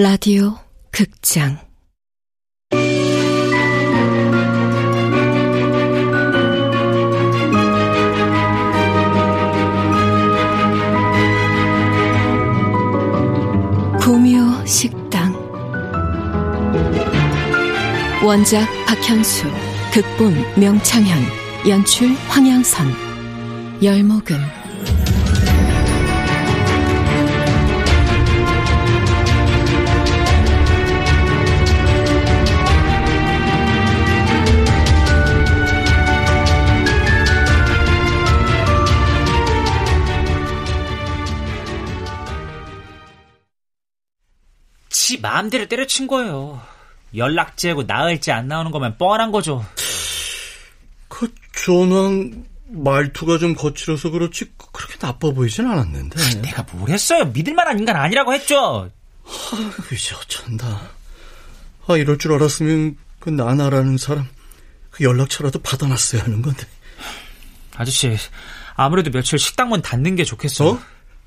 라디오 극장. 구미호 식 원작 박현수 극본 명창현 연출 황양선 열목음 지 마음대로 때려친 거예요. 연락제고 나을지 안 나오는 거면 뻔한 거죠. 그 전황 말투가 좀 거칠어서 그렇지 그렇게 나빠 보이진 않았는데. 내가 뭘 했어요? 믿을 만한 인간 아니라고 했죠. 아, 이제 어쩐다. 아, 이럴 줄 알았으면 그 나나라는 사람 그 연락처라도 받아놨어야 하는 건데. 아저씨, 아무래도 며칠 식당 문 닫는 게 좋겠어. 어?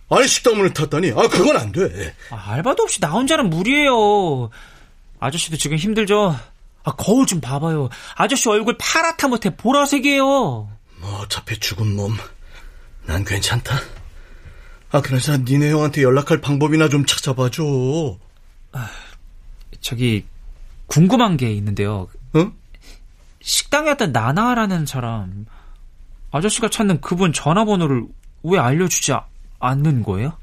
아니 식당문을 탔다니? 아 그건 안 돼. 아, 알바도 없이 나 혼자는 무리예요. 아저씨도 지금 힘들죠? 아, 거울 좀 봐봐요. 아저씨 얼굴 파랗다 못해 보라색이에요. 뭐 어차피 죽은 몸. 난 괜찮다. 아 그래서 니네 형한테 연락할 방법이나 좀 찾아봐줘. 아, 저기 궁금한 게 있는데요. 어? 식당에 왔던 나나라는 사람 아저씨가 찾는 그분 전화번호를 왜 알려주지 않는 거예요?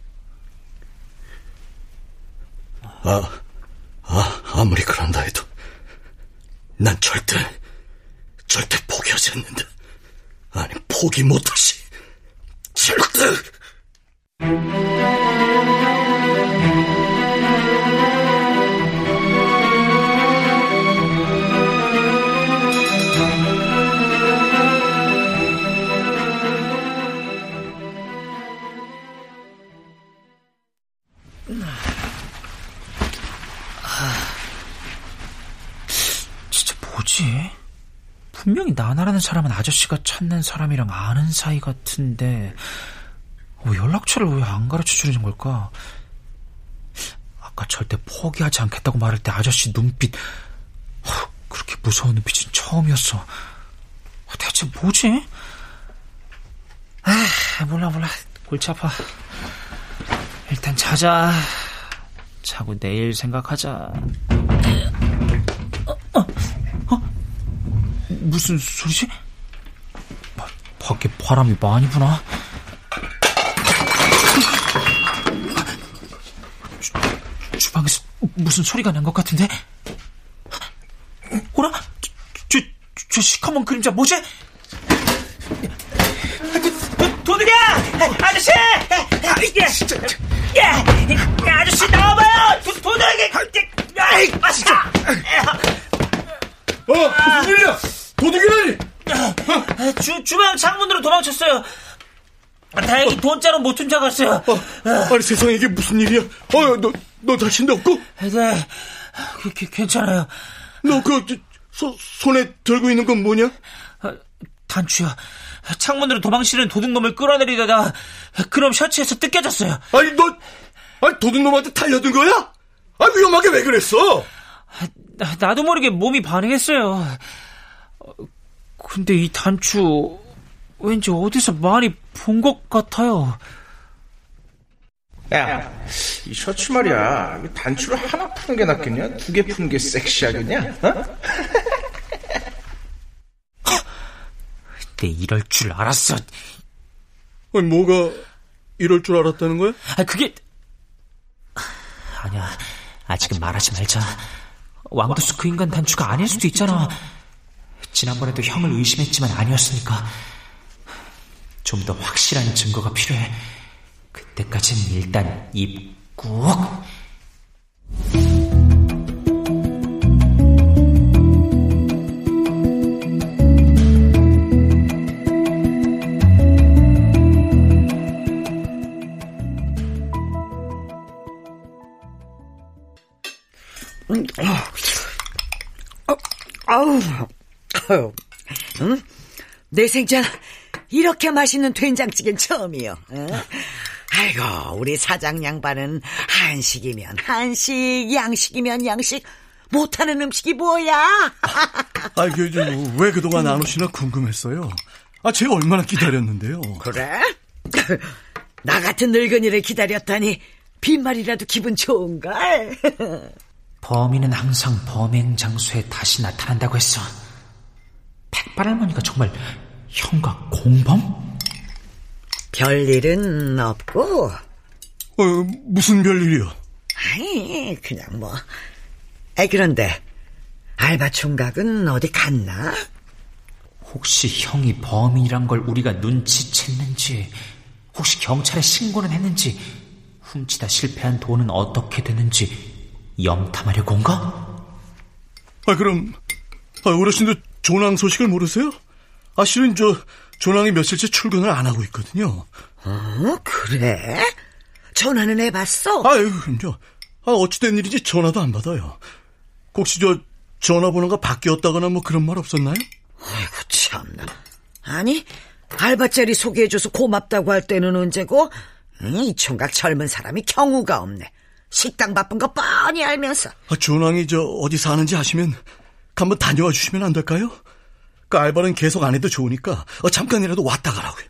아, 아, 아무리 그런다 해도 난 절대, 절대 포기하지 않는다. 아니, 포기 못하시. 절대! 뭐지? 분명히 나나라는 사람은 아저씨가 찾는 사람이랑 아는 사이 같은데 어, 연락처를 왜 안 가르쳐 주는 걸까? 아까 절대 포기하지 않겠다고 말할 때 아저씨 눈빛 어, 그렇게 무서운 눈빛은 처음이었어. 어, 대체 뭐지? 아 몰라 몰라 골치 아파. 일단 자자. 자고 내일 생각하자. 무슨 소리지? 바, 밖에 바람이 많이 부나? 주, 주방에서 무슨 소리가 난 것 같은데? 오라? 저, 저, 저 시커먼 그림자 뭐지? 도, 도둑이야! 아저씨! 야, 진짜. 야, 아저씨 나와봐요! 도, 도둑이! 아이, 아, 진짜! 어, 무슨 일이야? 도둑이라니! 주, 주방 창문으로 도망쳤어요. 다행히 돈자로 못 훔쳐갔어요. 어, 아니 세상에 이게 무슨 일이야? 어, 너, 너 다친데 없고? 네, 그, 그, 괜찮아요. 너 그, 소, 손에 들고 있는 건 뭐냐? 단추요. 창문으로 도망치는 도둑놈을 끌어내리다가 그럼 셔츠에서 뜯겨졌어요. 아니 너, 아니 도둑놈한테 달려든 거야? 아 위험하게 왜 그랬어? 나, 나도 모르게 몸이 반응했어요. 근데 이 단추 왠지 어디서 많이 본 것 같아요. 야, 이 셔츠 말이야. 단추를 하나 푸는 게 낫겠냐? 두 개 푸는 게 섹시하겠냐? 어? 내 이럴 줄 알았어. 아니 뭐가 이럴 줄 알았다는 거야? 아, 그게 아니야. 아직은 말하지 말자. 왕도수 그 인간 단추가 아닐 수도 있잖아. 지난번에도 형을 의심했지만 아니었으니까 좀 더 확실한 증거가 필요해. 그때까진 일단 입 꾹. 어, 아우. 아유, 응? 내 생전 이렇게 맛있는 된장찌개는 처음이요. 응? 아이고, 우리 사장 양반은 한식이면 한식, 양식이면 양식, 못하는 음식이 뭐야? 아, 그, 저, 왜 그동안 안 오시나 궁금했어요. 아, 제가 얼마나 기다렸는데요. 그래? 나 같은 늙은이를 기다렸다니 빈말이라도 기분 좋은걸? 범인은 항상 범행 장소에 다시 나타난다고 했어. 백발 할머니가 정말 형과 공범? 별일은 없고 어, 무슨 별일이요? 아니 그냥 뭐 아이 그런데 알바 총각은 어디 갔나? 혹시 형이 범인이란 걸 우리가 눈치챘는지, 혹시 경찰에 신고는 했는지, 훔치다 실패한 돈은 어떻게 되는지 염탐하려고 온가? 아, 그럼, 아, 어르신도 조낭 소식을 모르세요? 아, 실은 저, 조낭이 며칠째 출근을 안 하고 있거든요. 어 그래? 전화는 해봤어? 아유, 그럼요. 아, 어찌된 일인지 전화도 안 받아요. 혹시 저, 전화번호가 바뀌었다거나 뭐 그런 말 없었나요? 아이고 참나. 아니 알바자리 소개해줘서 고맙다고 할 때는 언제고? 응, 이 총각 젊은 사람이 경우가 없네. 식당 바쁜 거 뻔히 알면서. 아, 조낭이 저, 어디 사는지 아시면, 한번 다녀와 주시면 안 될까요? 그 알바는 계속 안 해도 좋으니까, 어, 잠깐이라도 왔다 가라고요.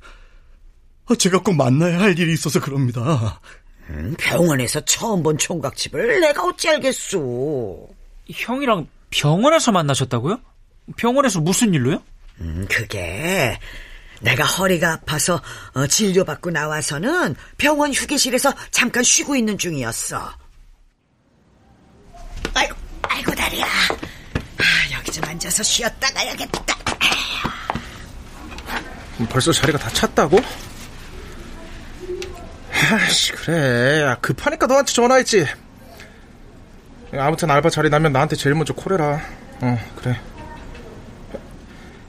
아, 제가 꼭 만나야 할 일이 있어서 그럽니다. 음, 병원에서 처음 본 총각집을 내가 어찌 알겠소. 형이랑 병원에서 만나셨다고요? 병원에서 무슨 일로요? 음, 그게 내가 허리가 아파서 어, 진료받고 나와서는 병원 휴게실에서 잠깐 쉬고 있는 중이었어. 아이고, 아이고 다리야. 아, 좀 앉아서 쉬었다 가야겠다. 벌써 자리가 다 찼다고? 아씨 그래 야, 급하니까 너한테 전화했지 아무튼 알바 자리 나면 나한테 제일 먼저 콜해라 어 그래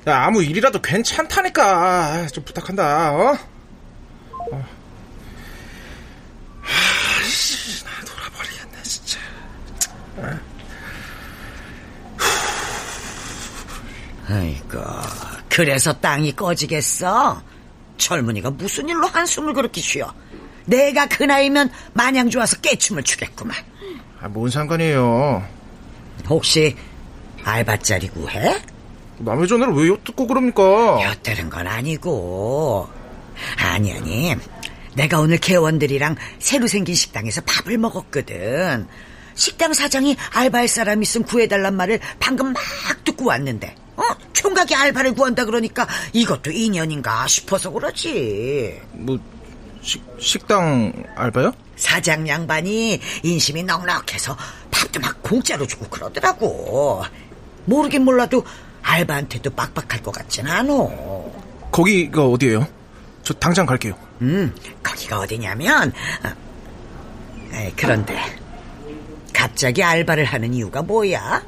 야 아무 일이라도 괜찮다니까 좀 부탁한다 어? 어. 아씨 나 돌아버리겠네 진짜 아 이고, 그래서 땅이 꺼지겠어? 젊은이가 무슨 일로 한숨을 그렇게 쉬어? 내가 그 나이면 마냥 좋아서 깨춤을 추겠구만. 아, 뭔 상관이에요 혹시 알바자리 구해? 남의 전화를 왜 엿듣고 그럽니까 엿대는 건 아니고. 아니, 아니. 내가 오늘 개원들이랑 새로 생긴 식당에서 밥을 먹었거든. 식당 사장이 알바할 사람 있으면 구해달란 말을 방금 막 듣고 왔는데, 어? 총각이 알바를 구한다 그러니까 이것도 인연인가 싶어서 그러지. 뭐 식, 식당 알바요? 사장 양반이 인심이 넉넉해서 밥도 막 공짜로 주고 그러더라고. 모르긴 몰라도 알바한테도 빡빡할 것 같진 않아. 거기가 어디예요? 저 당장 갈게요 음, 거기가 어디냐면, 어, 에이, 그런데, 갑자기 알바를 하는 이유가 뭐야?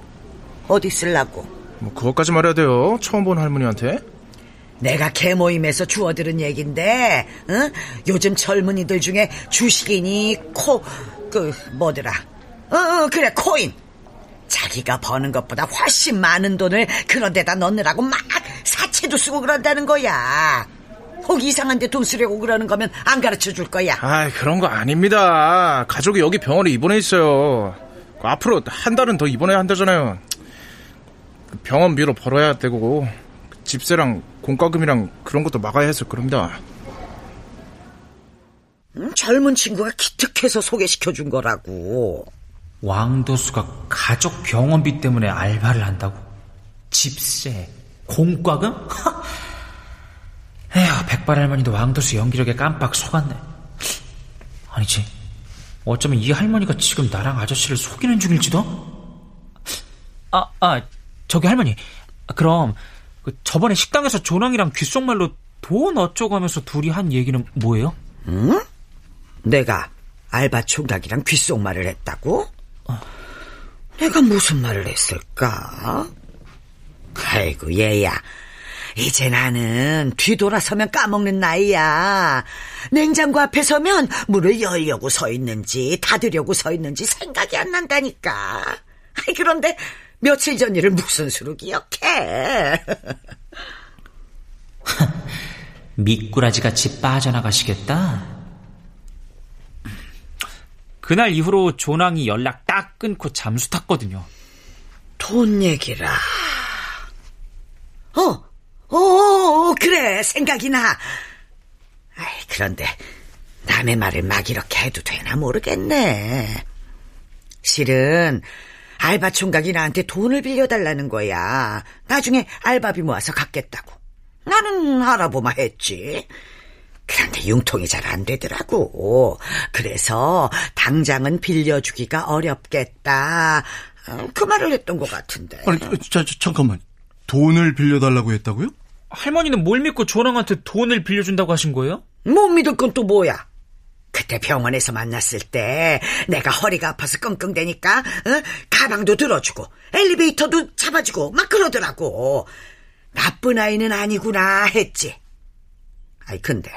어디 쓰려고? 뭐 그것까지 말해야 돼요 처음 본 할머니한테 내가 개모임에서 주워들은 얘긴데, 응? 요즘 젊은이들 중에 주식이니, 코, 그, 뭐더라. 어, 어, 그래, 코인. 자기가 버는 것보다 훨씬 많은 돈을 그런 데다 넣느라고 막 사채도 쓰고 그런다는 거야. 혹 이상한 데 돈 쓰려고 그러는 거면 안 가르쳐 줄 거야. 아 그런 거 아닙니다 가족이 여기 병원에 입원해 있어요 그 앞으로 한 달은 더 입원해야 한다잖아요 그 병원비로 벌어야 되고 집세랑 공과금이랑 그런 것도 막아야 해서 그럽니다 응? 젊은 친구가 기특해서 소개시켜 준 거라고. 왕도수가 가족 병원비 때문에 알바를 한다고? 집세, 공과금? 에휴, 백발 할머니도 왕도수 연기력에 깜빡 속았네. 아니지. 어쩌면 이 할머니가 지금 나랑 아저씨를 속이는 중일지도? 아, 아, 저기 할머니. 그럼, 그 저번에 식당에서 조랑이랑 귓속말로 돈 어쩌고 하면서 둘이 한 얘기는 뭐예요? 응? 내가 알바 총각이랑 귓속말을 했다고? 내가 무슨 말을 했을까? 아이고 얘야 이제 나는 뒤돌아서면 까먹는 나이야 냉장고 앞에 서면 물을 열려고 서 있는지 닫으려고 서 있는지 생각이 안 난다니까 아이 그런데 며칠 전 일을 무슨 수로 기억해? 미꾸라지 같이 빠져나가시겠다? 그날 이후로 조낭이 연락 딱 끊고 잠수 탔거든요. 돈 얘기라. 어, 어, 어, 그래, 생각이 나. 아이, 그런데 남의 말을 막 이렇게 해도 되나 모르겠네. 실은 알바 총각이 나한테 돈을 빌려달라는 거야. 나중에 알바비 모아서 갚겠다고. 나는 알아보마 했지. 그런데 융통이 잘 안 되더라고. 그래서 당장은 빌려주기가 어렵겠다. 어, 그 말을 했던 것 같은데. 아니, 자, 자, 잠깐만. 돈을 빌려달라고 했다고요? 할머니는 뭘 믿고 조낭한테 돈을 빌려준다고 하신 거예요? 못 믿을 건 또 뭐야? 그때 병원에서 만났을 때 내가 허리가 아파서 끙끙대니까 어? 가방도 들어주고 엘리베이터도 잡아주고 막 그러더라고. 나쁜 아이는 아니구나 했지. 아이 근데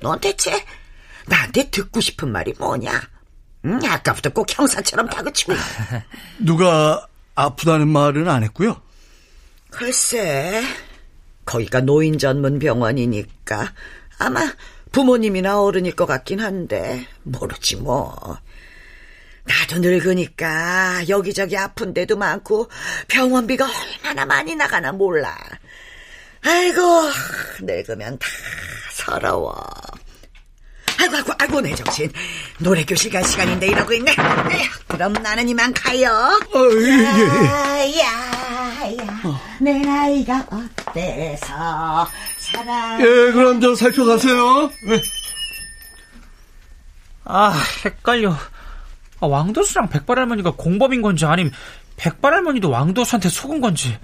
넌 대체 나한테 듣고 싶은 말이 뭐냐? 응? 아까부터 꼭 형사처럼 다그치고. 누가 아프다는 말은 안 했고요. 글쎄, 거기가 노인 전문 병원이니까 아마 부모님이나 어른일 것 같긴 한데 모르지 뭐. 나도 늙으니까 여기저기 아픈 데도 많고 병원비가 얼마나 많이 나가나 몰라. 아이고 늙으면 다 서러워. 아이고 아이고 아이고 내 정신 노래 교실 갈 시간인데 이러고 있네. 그럼 나는 이만 가요. 아, 예, 예. 야야 야 내 나이가 어때서 사랑. 예, 그럼 저 살펴가세요. 예. 아, 헷갈려. 아, 왕도수랑 백발 할머니가 공범인 건지 아님 백발 할머니도 왕도수한테 속은 건지.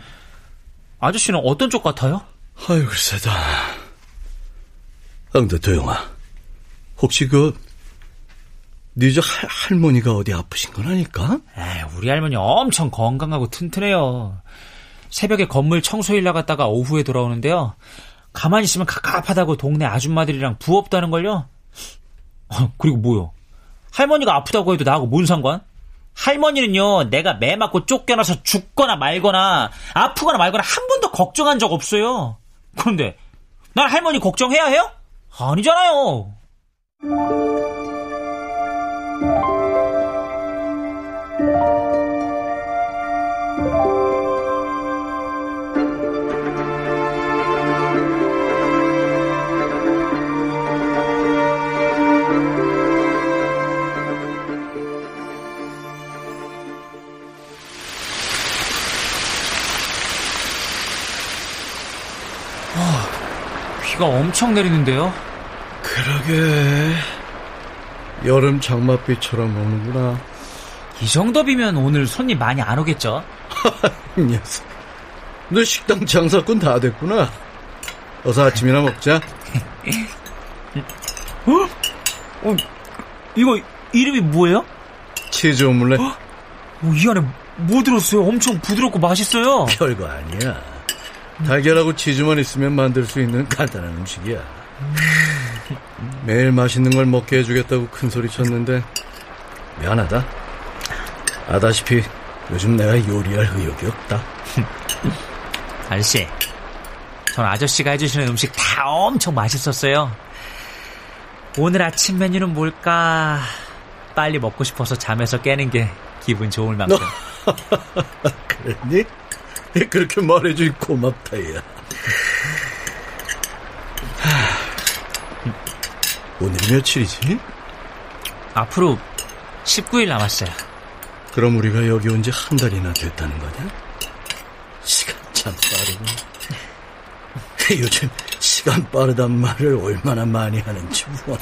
아저씨는 어떤 쪽 같아요? 아유, 글쎄다. 아, 근데 도영아, 혹시 그, 니저 할, 할머니가 어디 아프신 건 아닐까? 에이, 우리 할머니 엄청 건강하고 튼튼해요. 새벽에 건물 청소일 나갔다가 오후에 돌아오는데요. 가만히 있으면 갑갑하다고 동네 아줌마들이랑 부업다는 걸요? 어, 그리고 뭐요? 할머니가 아프다고 해도 나하고 뭔 상관? 할머니는요, 내가 매 맞고 쫓겨나서 죽거나 말거나, 아프거나 말거나 한 번도 걱정한 적 없어요. 그런데, 난 할머니 걱정해야 해요? 아니잖아요. 비가 엄청 내리는데요. 그러게. 여름 장맛비처럼 오는구나. 이 정도 비면 오늘 손님 많이 안 오겠죠? 이 녀석. 너 식당 장사꾼 다 됐구나. 어서 아침이나 먹자. 어, 이거 이름이 뭐예요? 치즈 오믈렛. 어, 이 안에 뭐 들었어요? 엄청 부드럽고 맛있어요. 별거 아니야. 달걀하고 치즈만 있으면 만들 수 있는 간단한 음식이야. 매일 맛있는 걸 먹게 해주겠다고 큰 소리 쳤는데 미안하다. 아다시피 요즘 내가 요리할 의욕이 없다. 아저씨, 전 아저씨가 해주시는 음식 다 엄청 맛있었어요. 오늘 아침 메뉴는 뭘까? 빨리 먹고 싶어서 잠에서 깨는 게 기분 좋을 만큼. 그랬니? 그렇게 말해주니 고맙다, 야. 오늘이 며칠이지? 앞으로 19일 남았어요. 그럼 우리가 여기 온 지 한 달이나 됐다는 거냐? 시간 참 빠르네. 요즘 시간 빠르단 말을 얼마나 많이 하는지 뭐.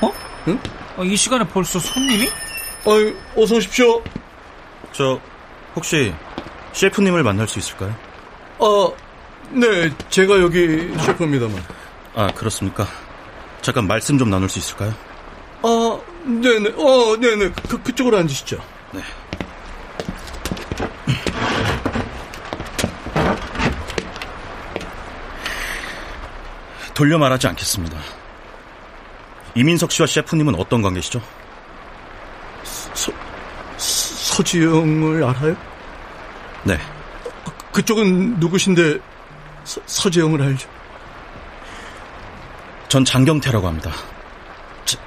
어? 응? 어, 이 시간에 벌써 손님이? 아유, 어서 오십시오. 저 혹시 셰프님을 만날 수 있을까요? 아, 네, 제가 여기 셰프입니다만. 아 그렇습니까? 잠깐 말씀 좀 나눌 수 있을까요? 아, 네네, 어, 네네, 그, 그쪽으로 앉으시죠. 네. 돌려 말하지 않겠습니다. 이민석 씨와 셰프님은 어떤 관계시죠? 서, 서지영을 알아요? 네. 그, 쪽은 누구신데 서, 서재영을 알죠? 전 장경태라고 합니다. 자,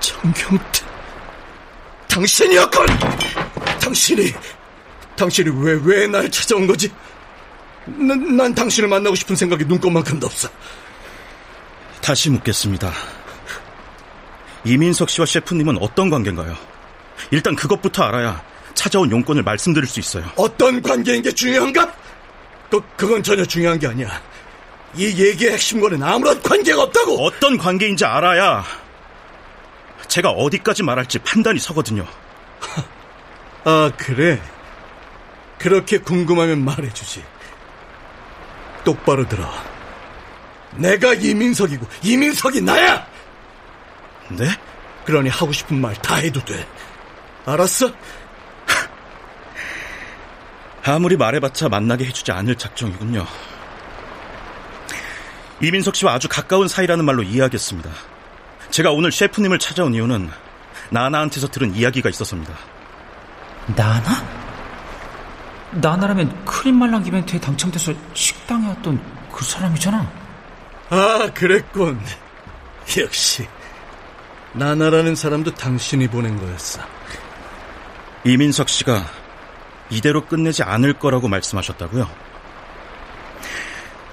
장경태? 당신이었건! 당신이, 당신이 왜, 왜 날 찾아온 거지? 난, 난 당신을 만나고 싶은 생각이 눈꽃만큼도 없어. 다시 묻겠습니다. 이민석 씨와 셰프님은 어떤 관계인가요? 일단 그것부터 알아야 찾아온 용건을 말씀드릴 수 있어요. 어떤 관계인 게 중요한가? 그, 그건 전혀 중요한 게 아니야. 이 얘기의 핵심과는 아무런 관계가 없다고! 어떤 관계인지 알아야 제가 어디까지 말할지 판단이 서거든요. 아, 그래? 그렇게 궁금하면 말해주지. 똑바로 들어. 내가 이민석이고 이민석이 나야! 네? 그러니 하고 싶은 말 다 해도 돼. 알았어? 아무리 말해봤자 만나게 해주지 않을 작정이군요. 이민석 씨와 아주 가까운 사이라는 말로 이해하겠습니다. 제가 오늘 셰프님을 찾아온 이유는 나나한테서 들은 이야기가 있었습니다. 나나? 나나라면 크림 말랑 이벤트에 당첨돼서 식당에 왔던 그 사람이잖아. 아, 그랬군. 역시. 나나라는 사람도 당신이 보낸 거였어. 이민석 씨가 이대로 끝내지 않을 거라고 말씀하셨다고요?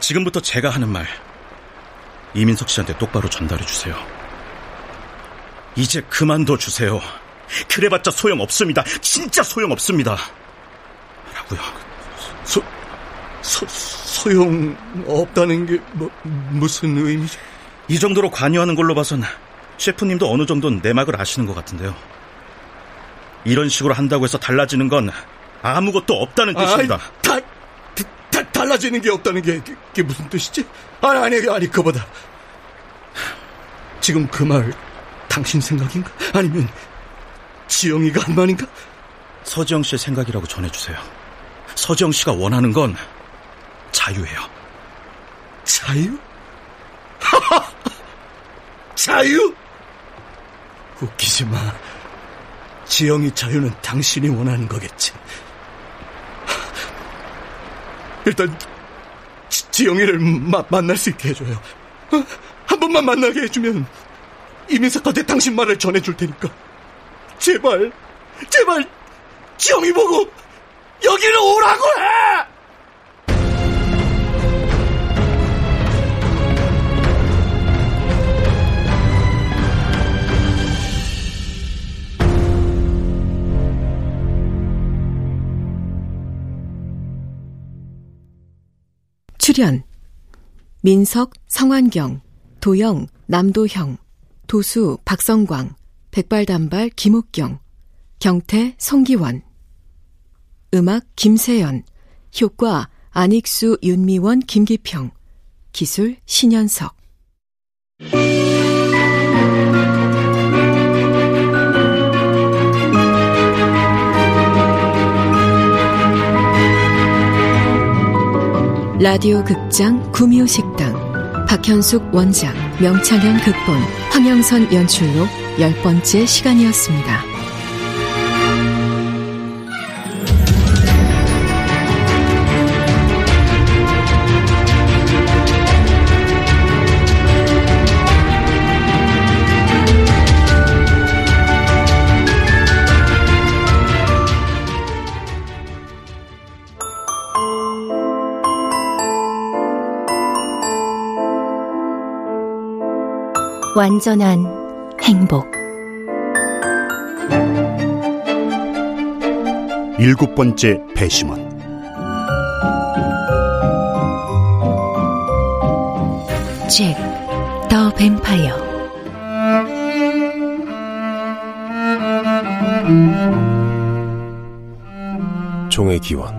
지금부터 제가 하는 말 이민석 씨한테 똑바로 전달해 주세요. 이제 그만둬 주세요. 그래봤자 소용 없습니다. 진짜 소용 없습니다. 라고요. 소, 소, 소용 없다는 게 뭐, 무슨 의미죠? 이 정도로 관여하는 걸로 봐선 셰프님도 어느 정도는 내 막을 아시는 것 같은데요. 이런 식으로 한다고 해서 달라지는 건 아무것도 없다는 뜻입니다. 아이, 다, 다, 달라지는 게 없다는 게, 게 무슨 뜻이지? 아니, 아니, 아니, 그보다. 지금 그 말, 당신 생각인가? 아니면, 지영이가 한 말인가? 서지영 씨의 생각이라고 전해주세요. 서지영 씨가 원하는 건 자유예요. 자유? 자유? 웃기지 마. 지영이 자유는 당신이 원하는 거겠지. 일단 지, 영이를 만날 수 있게 해줘요. 어? 한 번만 만나게 해주면 이민석한테 당신 말을 전해줄 테니까. 제발, 제발 지영이 보고 여기로 오라고 해! 출연. 민석, 성환경, 도영, 남도형, 도수, 박성광, 백발단발, 김옥경, 경태, 송기원. 음악, 김세연. 효과, 안익수, 윤미원, 김기평. 기술, 신현석 라디오 극장 구미호 식당 박현숙 원작 명창현 극본 황영선 연출로 열 번째 시간이었습니다. 완전한 행복. 일곱 번째 배심원. 잭, 더 뱀파이어. 종의 기원.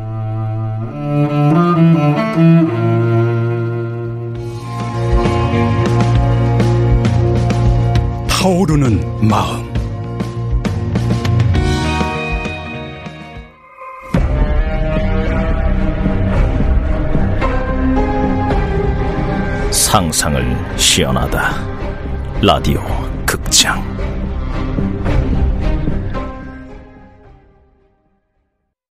타오르는 마음. 상상을 시연하다. 라디오 극장.